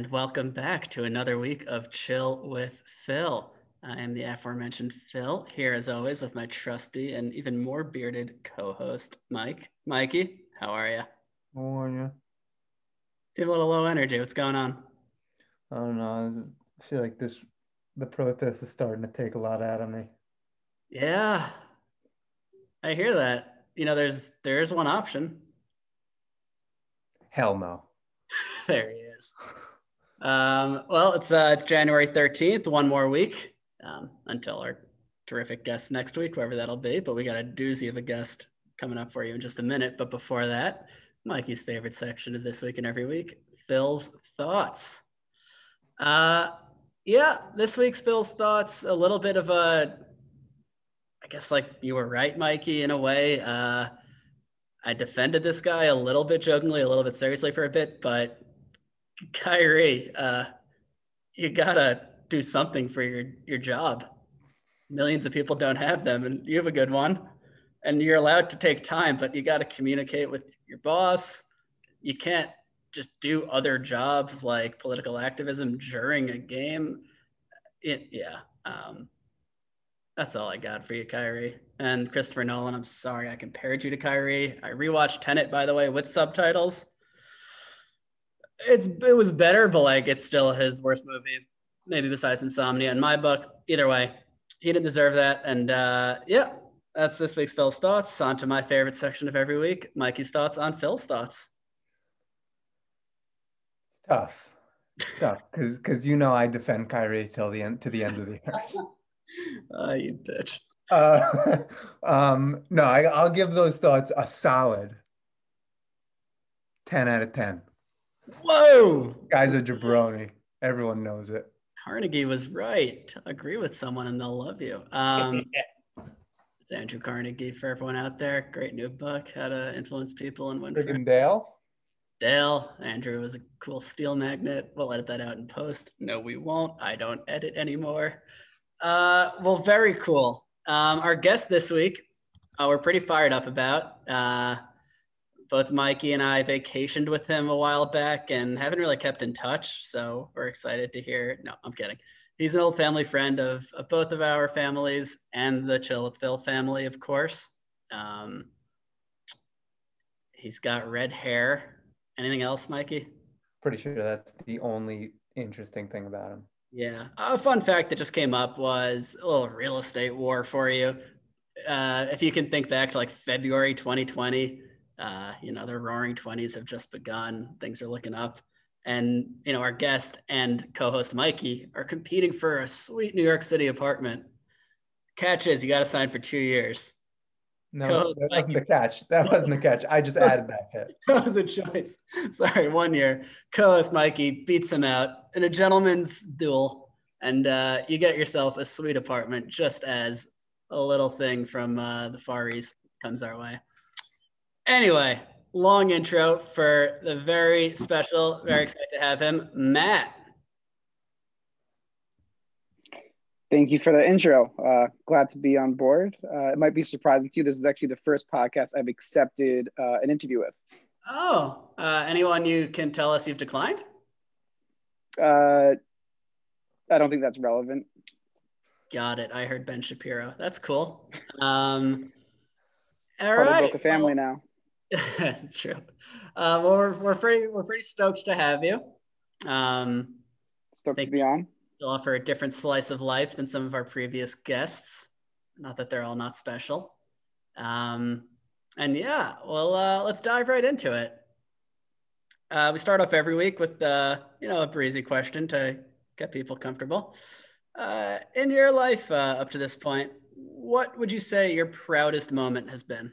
and welcome back to another week of Chill with Phil. I am the aforementioned Phil, here as always with my trusty and even more bearded co host, Mike. Mikey, how are you? How are you? Seem a little low energy. What's going on? I don't know. I feel like this, the protest is starting to take a lot out of me. Yeah, I hear that. You know, there's there's one option. Hell no. there he is. Um, well, it's uh, it's January thirteenth. One more week um, until our terrific guest next week, whoever that'll be. But we got a doozy of a guest coming up for you in just a minute. But before that, Mikey's favorite section of this week and every week, Phil's thoughts. Uh, yeah, this week's Phil's thoughts, a little bit of a, I guess like you were right, Mikey, in a way. Uh, I defended this guy a little bit jokingly, a little bit seriously for a bit, but Kyrie, uh, you gotta do something for your your job. Millions of people don't have them, and you have a good one. And you're allowed to take time, but you got to communicate with your boss. You can't just do other jobs like political activism during a game. It, yeah. Um, that's all I got for you, Kyrie. And Christopher Nolan, I'm sorry I compared you to Kyrie. I rewatched Tenet, by the way, with subtitles it's it was better, but like it's still his worst movie, maybe besides Insomnia in my book. Either way, he didn't deserve that. And uh, yeah, that's this week's Phil's thoughts. On to my favorite section of every week, Mikey's thoughts on Phil's thoughts. It's tough. It's tough because because you know I defend Kyrie till the end to the end of the earth. oh, you bitch. Uh, um, no, I, I'll give those thoughts a solid 10 out of 10. Whoa! Guy's a jabroni. Everyone knows it. Carnegie was right. Agree with someone and they'll love you. Um, it's Andrew Carnegie for everyone out there. Great new book, How to Influence People and Win Friends. Dale? Dale. Andrew was a cool steel magnet. We'll edit that out in post. No, we won't. I don't edit anymore. Uh, well, very cool. Um, our guest this week, uh, we're pretty fired up about. Uh, both Mikey and I vacationed with him a while back and haven't really kept in touch. So we're excited to hear. No, I'm kidding. He's an old family friend of, of both of our families and the Chill Phil family, of course. Um, he's got red hair. Anything else, Mikey? Pretty sure that's the only interesting thing about him. Yeah. A fun fact that just came up was a little real estate war for you. Uh, if you can think back to like February 2020, uh, you know, their roaring 20s have just begun. Things are looking up. And, you know, our guest and co host Mikey are competing for a sweet New York City apartment. Catch is you got to sign for two years. No, Co-host that wasn't the catch. That wasn't the catch. I just added that bit. that was a choice. Sorry, one year. Co host Mikey beats him out in a gentleman's duel. And uh, you get yourself a sweet apartment just as a little thing from uh, the Far East comes our way. Anyway, long intro for the very special, very excited to have him, Matt. Thank you for the intro. Uh, glad to be on board. Uh, it might be surprising to you. This is actually the first podcast I've accepted uh, an interview with. Oh, uh, anyone you can tell us you've declined? Uh, I don't think that's relevant. Got it. I heard Ben Shapiro. That's cool. Um, all Part right. Of a family well, now. That's true. Uh, well, we're, we're pretty we're pretty stoked to have you. Um, stoked to be on. You'll offer a different slice of life than some of our previous guests. Not that they're all not special. Um, and yeah, well, uh, let's dive right into it. Uh, we start off every week with uh, you know a breezy question to get people comfortable. Uh, in your life uh, up to this point, what would you say your proudest moment has been?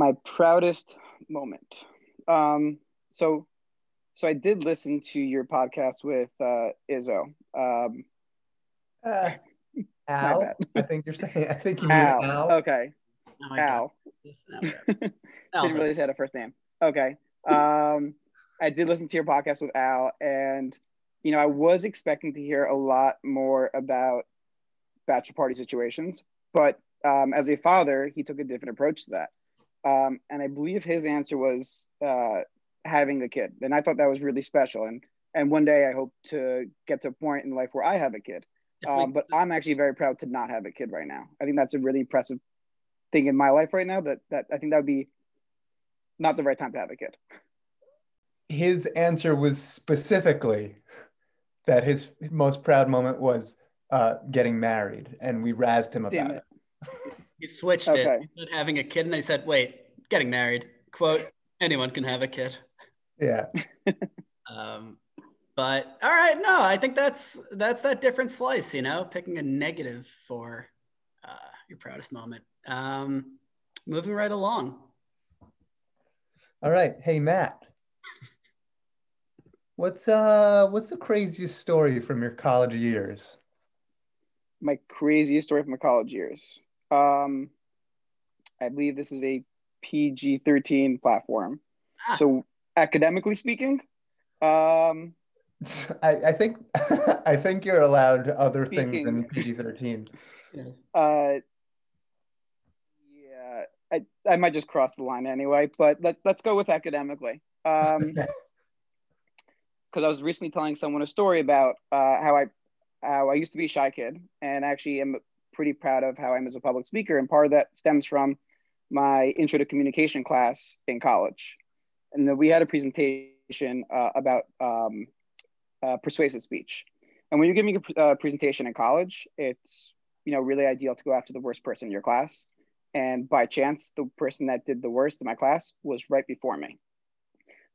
My proudest moment. Um, so, so I did listen to your podcast with uh, Izzo. Um, uh, Al, I think you're saying. I think you mean Al. Al. Okay, oh Al. Didn't really say a first name. Okay. Um, I did listen to your podcast with Al, and you know, I was expecting to hear a lot more about bachelor party situations, but um, as a father, he took a different approach to that. Um, and I believe his answer was uh, having a kid, and I thought that was really special. And and one day I hope to get to a point in life where I have a kid. Um, but I'm actually very proud to not have a kid right now. I think that's a really impressive thing in my life right now. That that I think that would be not the right time to have a kid. His answer was specifically that his most proud moment was uh, getting married, and we razzed him about it. it. He switched okay. it. He said having a kid, and they said, "Wait, getting married." Quote: Anyone can have a kid. Yeah. um, but all right, no, I think that's that's that different slice. You know, picking a negative for uh, your proudest moment. Um, moving right along. All right, hey Matt. What's uh what's the craziest story from your college years? My craziest story from my college years. Um I believe this is a PG 13 platform. Ah. So academically speaking, um I, I think I think you're allowed other speaking, things than PG 13. Uh yeah, I, I might just cross the line anyway, but let, let's go with academically. Um because I was recently telling someone a story about uh, how I how I used to be a shy kid, and actually am pretty proud of how I am as a public speaker. And part of that stems from my intro to communication class in college, and then we had a presentation uh, about um, uh, persuasive speech. And when you're giving a uh, presentation in college, it's you know really ideal to go after the worst person in your class. And by chance, the person that did the worst in my class was right before me.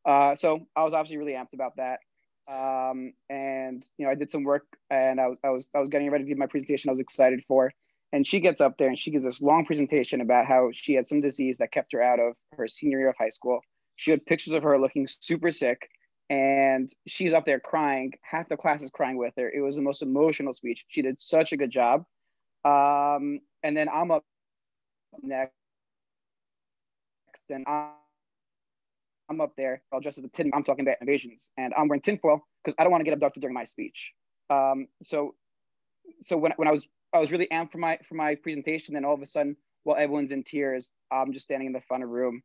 Uh, so I was obviously really amped about that. Um, and you know, I did some work and I was, I was I was getting ready to give my presentation. I was excited for. And she gets up there and she gives this long presentation about how she had some disease that kept her out of her senior year of high school. She had pictures of her looking super sick, and she's up there crying. Half the class is crying with her. It was the most emotional speech. She did such a good job. Um, and then I'm up next, and I'm I'm up there, I'll dress as a tin. I'm talking about invasions, and I'm wearing tinfoil because I don't want to get abducted during my speech. Um, so, so when, when I was I was really amped for my for my presentation, then all of a sudden, while everyone's in tears, I'm just standing in the front of the room,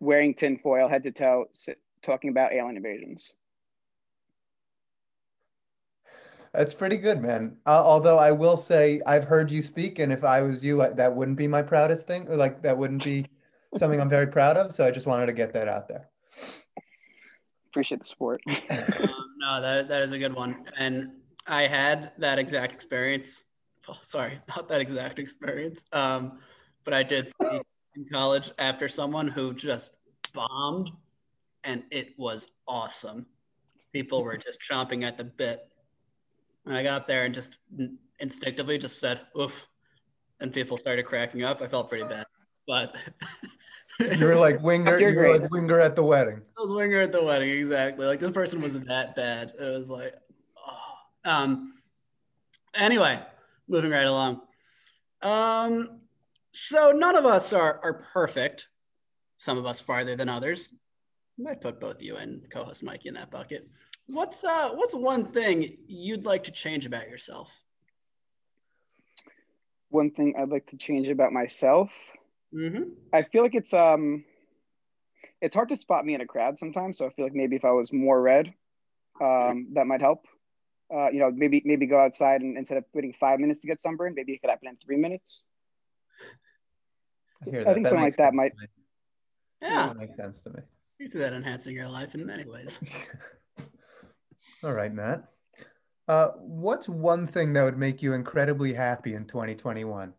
wearing tinfoil head to toe, sit, talking about alien invasions. That's pretty good, man. Uh, although I will say, I've heard you speak, and if I was you, that wouldn't be my proudest thing. Like that wouldn't be something I'm very proud of. So I just wanted to get that out there. Appreciate the support. um, no, that, that is a good one. And I had that exact experience. Well, sorry, not that exact experience. Um, but I did in college after someone who just bombed and it was awesome. People were just chomping at the bit. And I got up there and just instinctively just said, oof. And people started cracking up. I felt pretty bad. But you were like winger. you were like winger at the wedding. I was winger at the wedding, exactly. Like this person wasn't that bad. It was like, oh. um. Anyway, moving right along. Um, so none of us are are perfect. Some of us farther than others. I might put both you and co-host Mikey in that bucket. What's uh what's one thing you'd like to change about yourself? One thing I'd like to change about myself. Mm-hmm. I feel like it's um, it's hard to spot me in a crowd sometimes. So I feel like maybe if I was more red, um, that might help. Uh, you know, maybe maybe go outside and instead of waiting five minutes to get sunburned, maybe it could happen in three minutes. I, I think that something like that might. Yeah, that makes sense to me. You see that enhancing your life in many ways. All right, Matt. Uh, what's one thing that would make you incredibly happy in 2021?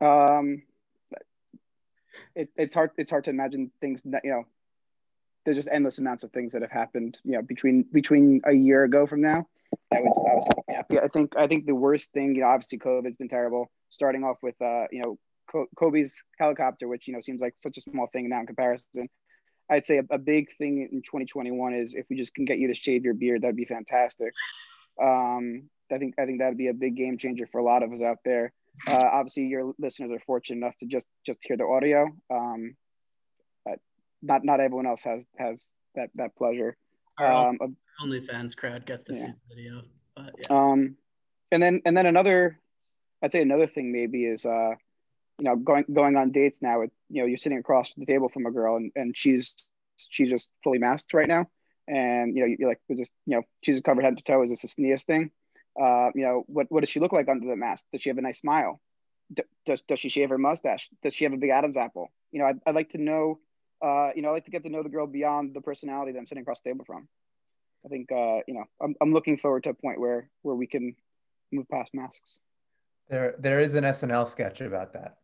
Um, it, it's hard. It's hard to imagine things that you know. There's just endless amounts of things that have happened. You know, between between a year ago from now, that would just obviously. I think I think the worst thing, you know, obviously COVID's been terrible. Starting off with uh, you know, Kobe's helicopter, which you know seems like such a small thing now in comparison. I'd say a, a, big thing in 2021 is if we just can get you to shave your beard, that'd be fantastic. Um, I think I think that'd be a big game changer for a lot of us out there. Uh, obviously, your listeners are fortunate enough to just just hear the audio. Um, not not everyone else has has that that pleasure. Our um, OnlyFans crowd gets to yeah. see the video. But yeah. Um, and then and then another, I'd say another thing maybe is uh, you know, going going on dates now with you know you're sitting across the table from a girl and, and she's she's just fully masked right now, and you know you're like, just you know she's covered head to toe. Is this a sneeze thing? Uh, you know, what what does she look like under the mask? Does she have a nice smile? D- does does she shave her mustache? Does she have a big Adam's apple? You know, I'd, I'd like to know. Uh, you know, I like to get to know the girl beyond the personality that I'm sitting across the table from. I think uh, you know, I'm I'm looking forward to a point where where we can move past masks. There there is an SNL sketch about that.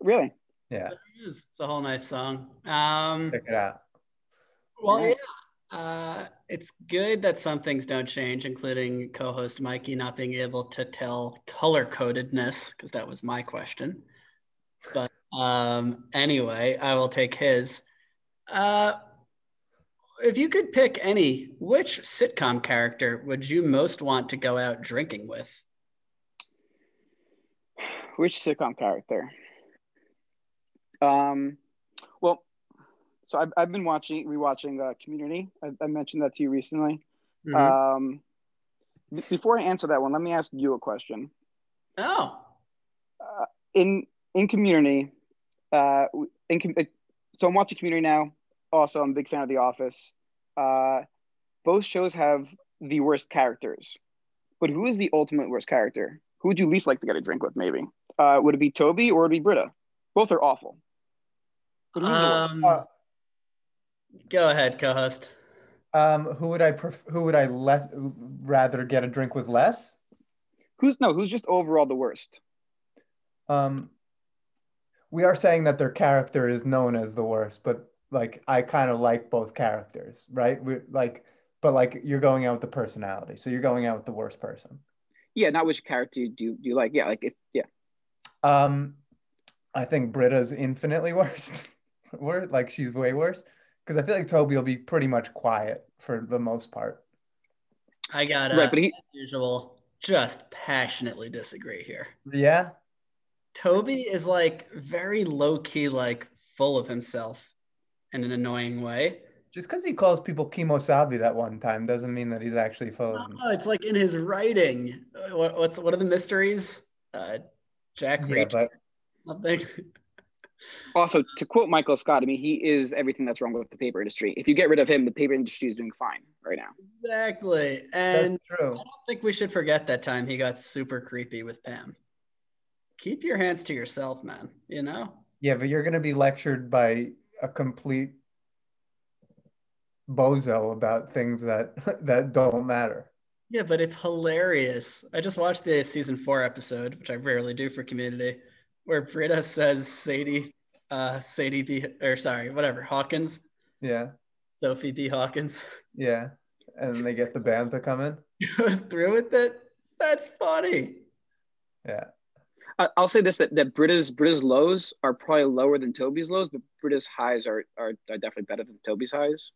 Really? Yeah. It's a whole nice song. Um, Check it out. Well, yeah. Uh, it's good that some things don't change, including co-host Mikey not being able to tell color codedness, because that was my question. But um, anyway, I will take his. Uh, if you could pick any, which sitcom character would you most want to go out drinking with? Which sitcom character? Um, so I've, I've been watching, rewatching uh, Community. I, I mentioned that to you recently. Mm-hmm. Um, b- before I answer that one, let me ask you a question. Oh. Uh, in in Community, uh, in so I'm watching Community now. Also, I'm a big fan of The Office. Uh, both shows have the worst characters, but who is the ultimate worst character? Who would you least like to get a drink with? Maybe uh, would it be Toby or would it be Britta? Both are awful. Um, uh, go ahead, co-host. Um, who would I pref- who would I less rather get a drink with less? Who's no? Who's just overall the worst? Um, we are saying that their character is known as the worst, but like I kind of like both characters, right? We like, but like you're going out with the personality, so you're going out with the worst person. Yeah, not which character do you, do you like? Yeah, like if yeah. Um, I think Britta's infinitely worse. worse, like she's way worse. Because I feel like Toby will be pretty much quiet for the most part. I got right, but he usual just passionately disagree here. Yeah. Toby is like very low key, like full of himself in an annoying way. Just because he calls people Kemosabe that one time doesn't mean that he's actually full of himself. Oh, it's like in his writing. What, what's what are the mysteries? Uh, Jack yeah, Reacher. But... Nothing. Also, to quote Michael Scott, I mean, he is everything that's wrong with the paper industry. If you get rid of him, the paper industry is doing fine right now. Exactly. And I don't think we should forget that time he got super creepy with Pam. Keep your hands to yourself, man. You know? Yeah, but you're going to be lectured by a complete bozo about things that that don't matter. Yeah, but it's hilarious. I just watched the season four episode, which I rarely do for Community, where Britta says Sadie, uh, Sadie B, or sorry, whatever Hawkins. Yeah. Sophie B. Hawkins. Yeah, and they get the band to come in. Goes through with it. That's funny. Yeah. I'll say this: that, that Britta's Britta's lows are probably lower than Toby's lows, but Britta's highs are are, are definitely better than Toby's highs.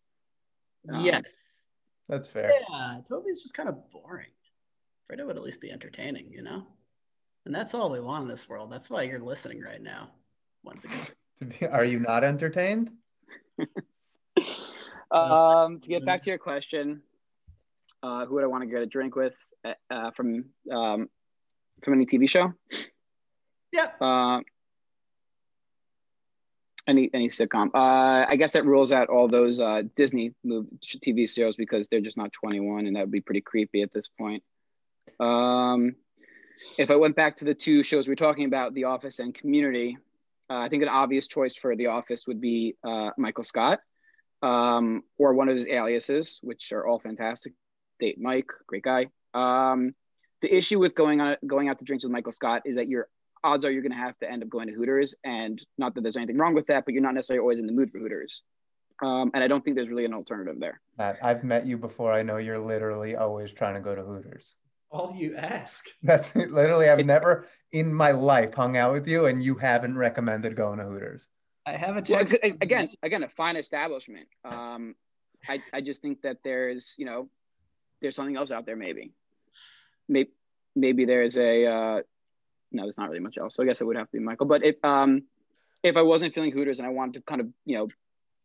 Um, yes, that's fair. Yeah, Toby's just kind of boring. Britta would at least be entertaining, you know. And that's all we want in this world. That's why you're listening right now. Once again, are you not entertained? um, to get back to your question, uh, who would I want to get a drink with uh, from um, from any TV show? Yeah. Uh, any any sitcom. Uh, I guess that rules out all those uh, Disney movie TV shows because they're just not 21, and that would be pretty creepy at this point. Um, if I went back to the two shows we are talking about, The Office and Community, uh, I think an obvious choice for The Office would be uh, Michael Scott um, or one of his aliases, which are all fantastic. Date Mike, great guy. Um, the issue with going on going out to drinks with Michael Scott is that you're odds are you're going to have to end up going to Hooters. And not that there's anything wrong with that, but you're not necessarily always in the mood for Hooters. Um, and I don't think there's really an alternative there. Matt, I've met you before. I know you're literally always trying to go to Hooters. All you ask. That's literally, I've never in my life hung out with you and you haven't recommended going to Hooters. I have a well, again, again, a fine establishment. Um, I, I just think that there's, you know, there's something else out there. Maybe, maybe, maybe there's a, uh, no, there's not really much else. So I guess it would have to be Michael. But if um, if I wasn't feeling Hooters and I wanted to kind of you know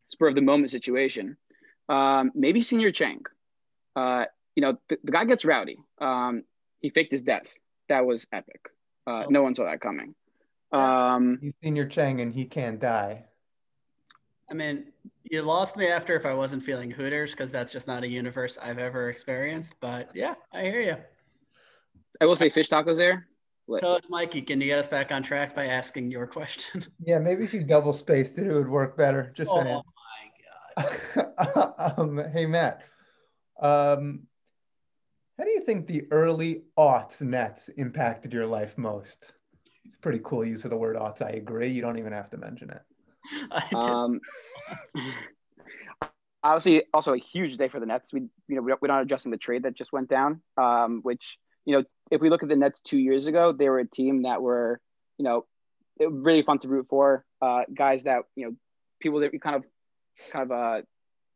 spur of the moment situation, um, maybe Señor Chang. Uh, you know, the, the guy gets rowdy. Um, he faked his death. That was epic. Uh, no one saw that coming. Um, You've seen your Chang and he can't die. I mean, you lost me after if I wasn't feeling Hooters because that's just not a universe I've ever experienced. But yeah, I hear you. I will say fish tacos there. Coach Mikey, can you get us back on track by asking your question? Yeah, maybe if you double spaced it, it would work better. Just saying. Oh my god. um, hey Matt, um, how do you think the early aughts Nets impacted your life most? It's pretty cool use of the word aughts. I agree. You don't even have to mention it. Um, obviously, also a huge day for the Nets. We, you know, we're not adjusting the trade that just went down. Um, which, you know, if we look at the Nets two years ago, they were a team that were, you know, really fun to root for. Uh, guys that you know, people that we kind of, kind of uh,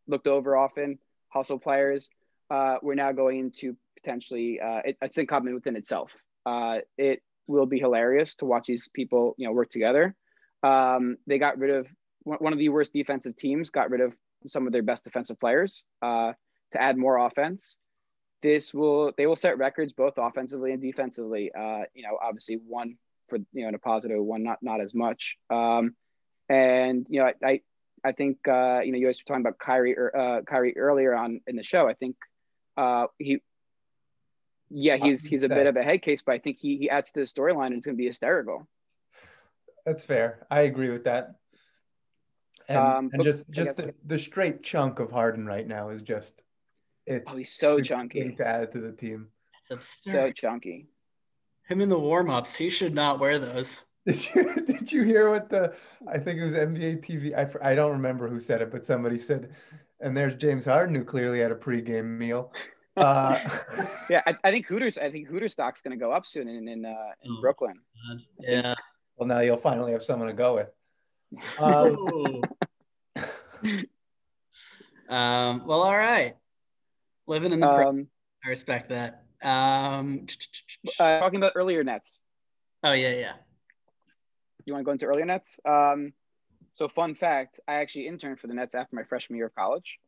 looked over often, hustle players. Uh, we're now going into potentially uh, a syncopment within itself. Uh, it will be hilarious to watch these people, you know, work together. Um, they got rid of one of the worst defensive teams, got rid of some of their best defensive players uh, to add more offense. This will they will set records both offensively and defensively. Uh, you know, obviously one for you know in a positive, one not not as much. Um, and you know, I I, I think uh, you know you guys were talking about Kyrie uh, Kyrie earlier on in the show. I think uh, he yeah, he's he's a bit of a head case, but I think he he adds to the storyline and it's gonna be hysterical. That's fair. I agree with that. And, um, and just just the, the straight chunk of Harden right now is just it's oh he's so chunky to add to the team. It's absurd. So chunky. Him in the warm ups, he should not wear those. Did you did you hear what the I think it was NBA TV I I don't remember who said it but somebody said and there's James Harden who clearly had a pregame meal. Uh, yeah, I, I, think Hooters. I think Hooters stock's going to go up soon in in, uh, in oh, Brooklyn. Yeah. Well, now you'll finally have someone to go with. Um, um, well, all right. Living in the um, I respect that. Um, uh, talking about earlier nets. Oh yeah, yeah. You want to go into earlier nets? Um, so fun fact: I actually interned for the Nets after my freshman year of college.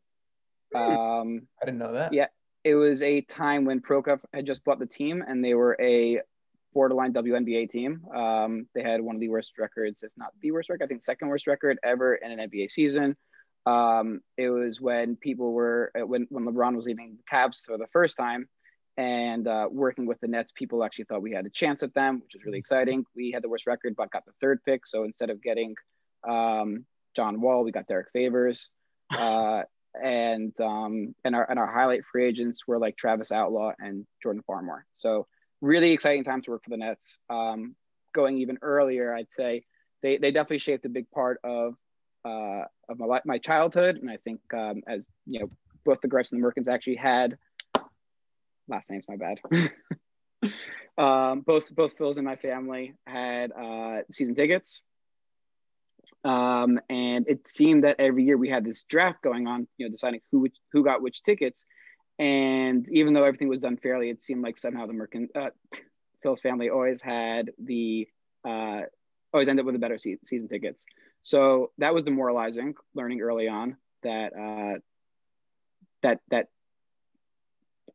Um, I didn't know that. Yeah, it was a time when Prokop had just bought the team and they were a borderline WNBA team. Um, they had one of the worst records, if not the worst record, I think second worst record ever in an NBA season. Um, it was when people were uh, when when LeBron was leaving the Cavs for the first time and uh, working with the Nets, people actually thought we had a chance at them, which was really exciting. We had the worst record, but got the third pick. So instead of getting um, John Wall, we got Derrick Favors. Uh, and um, and our and our highlight free agents were like Travis Outlaw and Jordan Farmar. So really exciting time to work for the Nets. Um, going even earlier, I'd say they they definitely shaped a big part of uh, of my my childhood, and I think um, as you know, both the Griffs and the Merkins actually had last name's my bad. um, both both Phils and my family had uh, season tickets. Um, and it seemed that every year we had this draft going on, you know, deciding who who got which tickets. And even though everything was done fairly, it seemed like somehow the Merkin, uh, Phil's family always had the uh, always ended up with the better se- season tickets. So that was demoralizing. Learning early on that uh, that that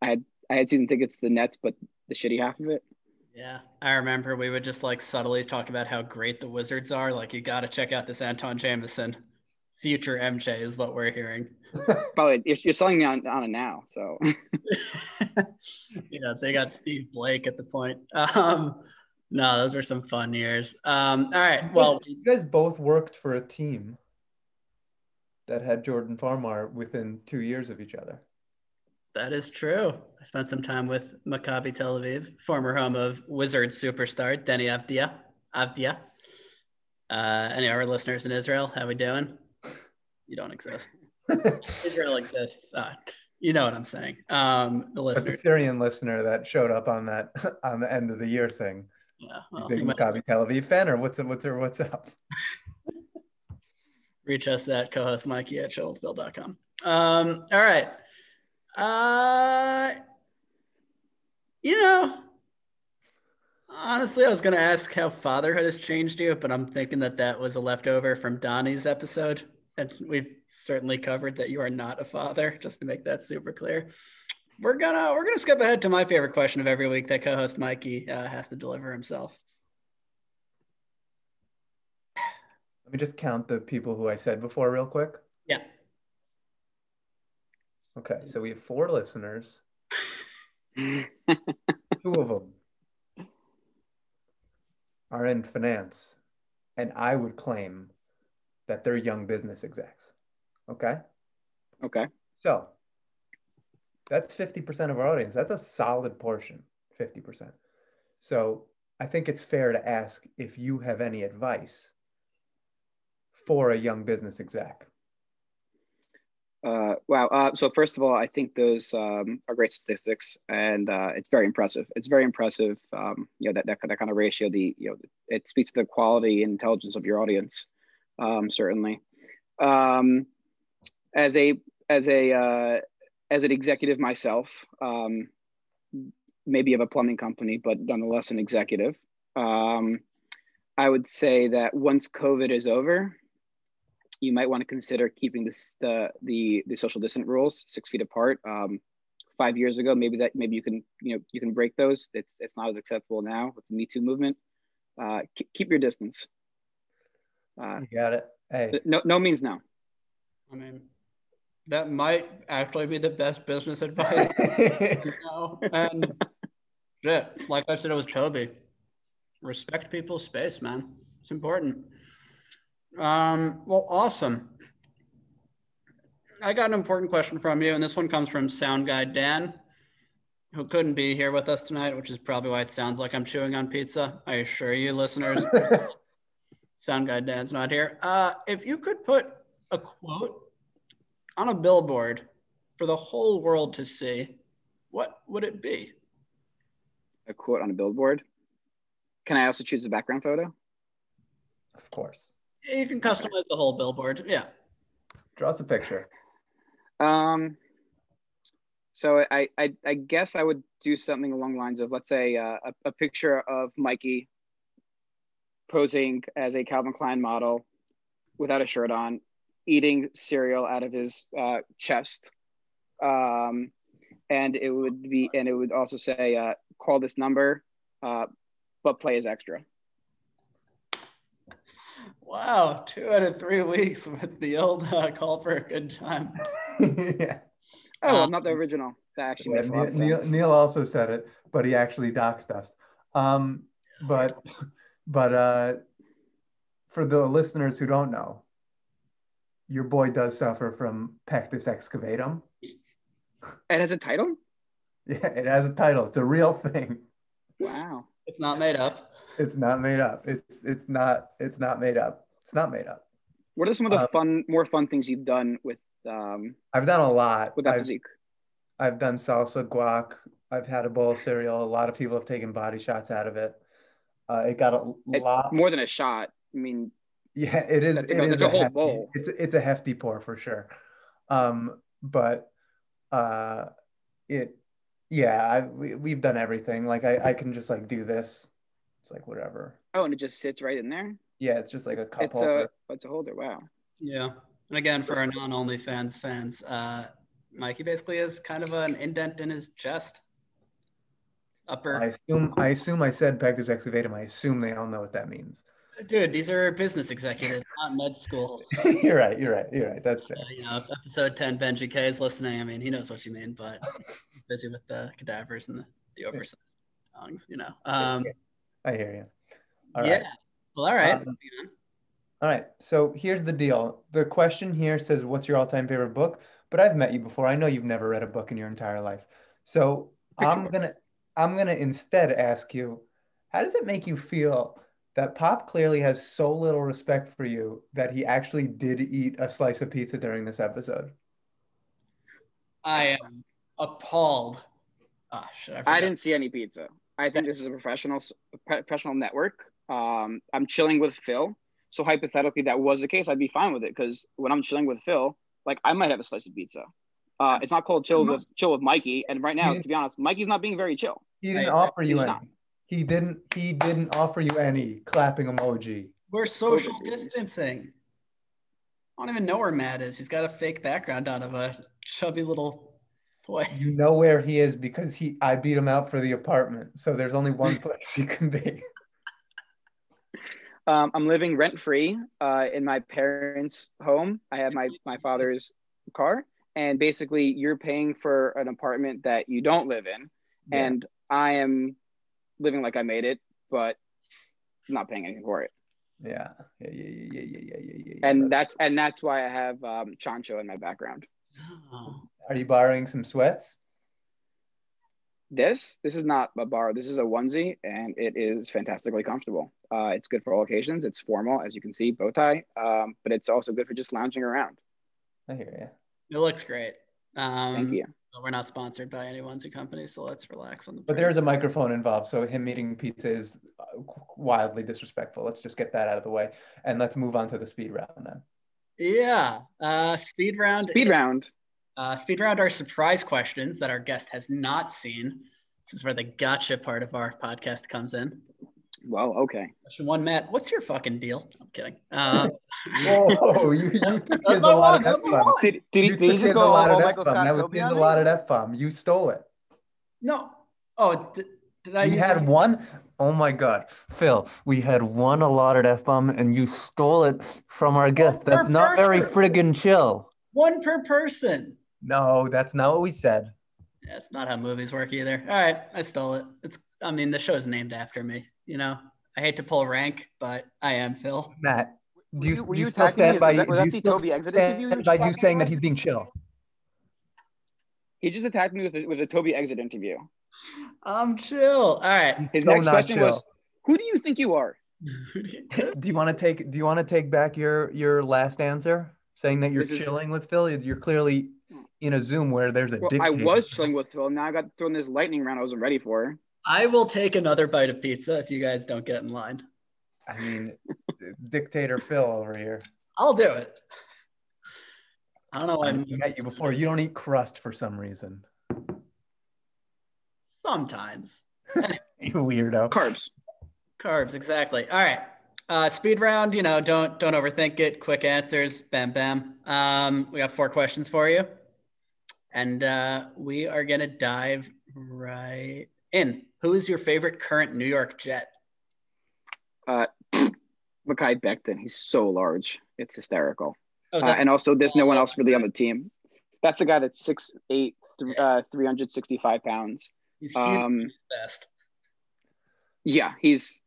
I had I had season tickets to the Nets, but the shitty half of it. Yeah, I remember we would just like subtly talk about how great the Wizards are. Like, you got to check out this Antawn Jamison. Future MJ is what we're hearing. Probably you're selling me on, on it now. So, yeah, they got Steve Blake at the point. Um, no, those were some fun years. Um, all right. Well, you guys both worked for a team that had Jordan Farmar within two years of each other. That is true. I spent some time with Maccabi Tel Aviv, former home of Wizards superstar Deni Avdija. Avdija. Uh, any of our listeners in Israel, how we doing? You don't exist. Israel exists. Uh, you know what I'm saying. Um, the listener, the Syrian listener that showed up on that on the end of the year thing. Yeah, well, big Maccabi Tel Aviv fan, or what's what's what's up? Reach us at co-host Mikey at. Um, all right. Uh, you know, honestly, I was going to ask how fatherhood has changed you, but I'm thinking that that was a leftover from Donnie's episode. And we've certainly covered that you are not a father, just to make that super clear. We're gonna we're gonna skip ahead to my favorite question of every week that co-host Mikey uh, has to deliver himself. Let me just count the people who I said before, real quick. Yeah. Okay, so we have four listeners. Two of them are in finance, and I would claim that they're young business execs. Okay. Okay. So that's 50% of our audience. That's a solid portion, 50%. So I think it's fair to ask if you have any advice for a young business exec. Uh, wow. Uh, so first of all, I think those um, are great statistics, and uh, it's very impressive. It's very impressive. Um, you know that, that that kind of ratio. The you know it speaks to the quality and intelligence of your audience. Um, certainly, um, as a as a uh, as an executive myself, um, maybe of a plumbing company, but nonetheless an executive. Um, I would say that once COVID is over, you might want to consider keeping this, the, the, the social distant rules six feet apart. Um, five years ago, maybe that, maybe you can, you know, you can break those. It's, it's not as acceptable now with the Me Too movement. Uh, keep your distance. Uh, you got it. Hey. No, no means no. I mean, that might actually be the best business advice. you know? And shit, like I said, it was Toby. Respect people's space, man. It's important. Um, well, awesome. I got an important question from you, and this one comes from Sound Guy Dan, who couldn't be here with us tonight, which is probably why it sounds like I'm chewing on pizza. I assure you, listeners. Sound Guy Dan's not here. Uh, if you could put a quote on a billboard for the whole world to see, what would it be? A quote on a billboard. Can I also choose the background photo? Of course. You can customize the whole billboard. Yeah. Draw us a picture. Um. So I, I, I guess I would do something along the lines of, let's say, uh, a, a picture of Mikey posing as a Calvin Klein model without a shirt on, eating cereal out of his uh, chest. Um, and it would be, and it would also say, uh, call this number, uh, but play as extra. Wow, two out of three weeks with the old uh, call for a good time. yeah. Oh, well, um, not the original. That actually yeah, makes a lot of sense. Neil, Neil also said it, but he actually doxed us. Um, but, but uh, for the listeners who don't know, your boy does suffer from pectus excavatum. It has a title? Yeah, it has a title. It's a real thing. Wow. It's not made up. It's not made up. It's it's not it's not made up. It's not made up. What are some of the uh, fun more fun things you've done with um I've done a lot with that I've, physique? I've done salsa guac. I've had a bowl of cereal. A lot of people have taken body shots out of it. Uh, it got a it, lot more than a shot. I mean, yeah, it is. That's it a, is a, a whole hefty, bowl. It's it's a hefty pour for sure. Um, but uh, it, yeah, I we, we've done everything. Like I I can just like do this. It's like whatever. Oh, and it just sits right in there. Yeah, it's just like a cup it's holder. A, it's a holder. Wow. Yeah, and again for our non-OnlyFans fans, fans, uh, Mikey basically has kind of an indent in his chest. Upper. I assume I assume I said pectus excavatum. I assume they all know what that means. Dude, these are business executives, not med school. you're right. You're right. You're right. That's fair. Uh, you know, episode 10, Benji K is listening. I mean, he knows what you mean, but busy with the cadavers and the, the oversized tongues, you know. Um, I hear you. All yeah. Right. Well, all right. Um, all right. So here's the deal. The question here says, What's your all time favorite book? But I've met you before. I know you've never read a book in your entire life. So Picture I'm going to. I'm going to instead ask you, how does it make you feel that Pop clearly has so little respect for you that he actually did eat a slice of pizza during this episode. I am appalled. Oh, I, I, didn't see any pizza. I think this is a professional professional network. Um, I'm chilling with Phil, so hypothetically that was the case, I'd be fine with it because when I'm chilling with Phil, like I might have a slice of pizza. Uh, it's not called chill with chill with Mikey, and right now, to be honest, Mikey's not being very chill. He didn't offer you any. Not. He didn't. He didn't offer you any clapping emoji. We're social distancing. I don't even know where Matt is. He's got a fake background on of a chubby little boy. You know where he is because he. I beat him out for the apartment. So there's only one place you can be. Um, I'm living rent free uh, in my parents' home. I have my my father's car, and basically, you're paying for an apartment that you don't live in, yeah. and I am living like I made it, but not paying anything for it. Yeah, yeah, yeah, yeah, yeah, yeah, yeah. yeah. And that's and that's why I have um, Chancho in my background. Oh. Are you borrowing some sweats? This this is not a bar. This is a onesie, and it is fantastically comfortable. Uh, it's good for all occasions. It's formal, as you can see, bow tie, um, but it's also good for just lounging around. I hear you. It looks great. Um, Thank you. We're not sponsored by any onesie company, so let's relax on the. But there's a microphone involved, so him eating pizza is uh, wildly disrespectful. Let's just get that out of the way, and let's move on to the speed round then. Yeah, uh, speed round. Speed round. Uh, speed round are surprise questions that our guest has not seen. This is where the gotcha part of our podcast comes in. Well, okay. Question one, Matt. What's your fucking deal? I'm kidding. Uh, Whoa, you, you took a lot of F Did, did, he, did he just go all, all Michael Scott That was a lot of F bomb. You stole it. No. Oh, did, did I? We had one. Oh my God, Phil, we had one allotted F bomb and you stole it from our guest. That's not very friggin' chill. One per person. No, that's not what we said. Yeah, it's not how movies work either. All right, I stole it. It's. I mean, the show's named after me. You know, I hate to pull rank, but I am Phil. Matt, do you, do you, you still stand by, was that, was that the Toby exit interview by you saying about? that he's being chill? He just attacked me with a, with a Toby exit interview. I'm chill. All right. His next question chill. was, "Who do you think you are?" do you want to take Do you want to take back your your last answer, saying that you're this chilling is, with Phil? You're clearly in a Zoom where there's a. Well, I was chilling with Phil. Now I got thrown this lightning round. I wasn't ready for. I will take another bite of pizza if you guys don't get in line. I mean, dictator Phil over here. I'll do it. I don't know why I met you before. You don't eat crust for some reason. Sometimes. you weirdo. Carbs. Carbs, exactly. All right. Uh, speed round, you know, don't don't overthink it. Quick answers, bam bam. Um, we got four questions for you, and uh, we are gonna dive right in. Who is your favorite current New York Jet? Uh, Mekhi Becton. He's so large. It's hysterical. Oh, uh, and also, there's no one else really on the team. That's a guy that's six eight, uh, 365 pounds. He's um, best. Yeah, he's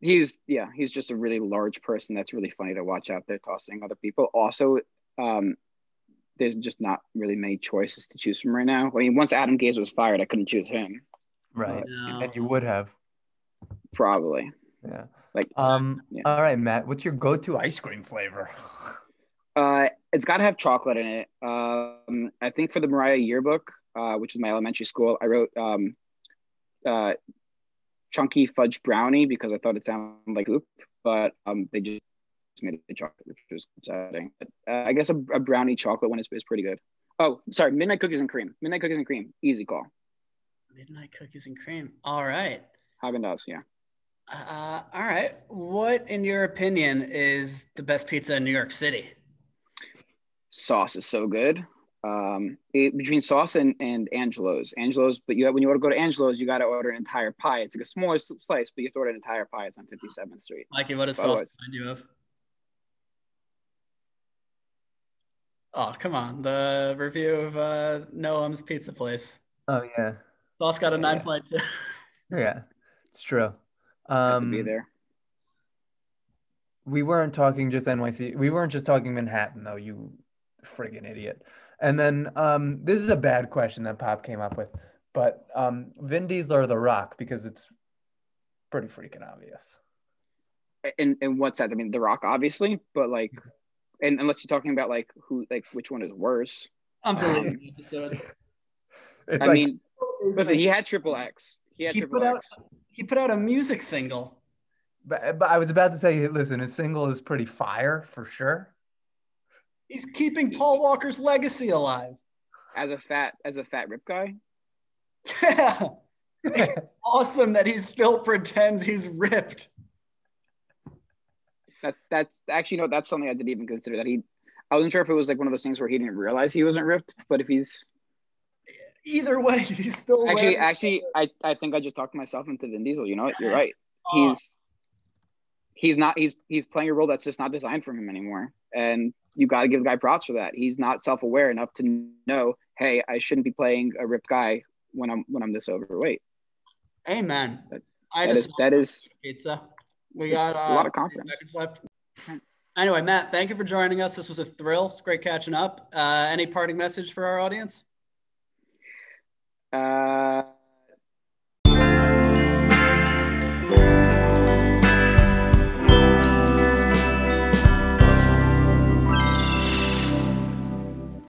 he's yeah he's just a really large person that's really funny to watch out there tossing other people. Also, um, there's just not really many choices to choose from right now. I mean, once Adam Gase was fired, I couldn't choose him. Right. No. And you would have. Probably. Yeah. Like um yeah. all right, Matt, what's your go-to ice cream flavor? uh it's gotta have chocolate in it. Um I think for the Mariah yearbook, uh, which is my elementary school, I wrote um uh chunky fudge brownie because I thought it sounded like hoop, but um they just it chocolate, which was exciting. But, uh, I guess a, a, brownie chocolate one is, is pretty good. Oh, sorry, midnight cookies and cream. Midnight cookies and cream, easy call. Midnight cookies and cream. All right. Haagen Dazs, yeah. Uh, all right. What, in your opinion, is the best pizza in New York City? Sauce is so good. Um, it, between sauce and, and Angelo's, Angelo's, but you have, when you want to go to Angelo's, you got to order an entire pie. It's like a smaller slice, but you have to order an entire pie. It's on 57th Street. Mikey, what does sauce remind you of? Oh, come on. The review of uh, Noam's pizza place. Oh, yeah. Sauce got a nine point two. yeah, it's true. Um, be there. We weren't talking just NYC. We weren't just talking Manhattan, though. You friggin' idiot. And then um, this is a bad question that Pop came up with, but um, Vin Diesel or The Rock because it's pretty freaking obvious. And and what's that? I mean, The Rock, obviously, but like, and unless you're talking about like who, like which one is worse. Unbelievable um, I like, I mean, Listen, he had triple X. He had he triple put X. Out, he put out a music single. But, but I was about to say, listen, his single is pretty fire for sure. He's keeping Paul Walker's legacy alive. As a fat, as a fat rip guy. Yeah. awesome that he still pretends he's ripped. That that's actually no, that's something I didn't even consider. That he, I wasn't sure if it was like one of those things where he didn't realize he wasn't ripped. But if he's either way, he's still actually. Wearing- actually, I, I think I just talked myself into Vin Diesel. You know what? You're right. He's he's not he's he's playing a role that's just not designed for him anymore. And you got to give the guy props for that. He's not self aware enough to know, hey, I shouldn't be playing a ripped guy when I'm when I'm this overweight. Amen. That, I that, is, that is pizza. We got uh, a lot of confidence left. Anyway, Matt, thank you for joining us. This was a thrill. It's great catching up. Uh, any parting message for our audience? Uh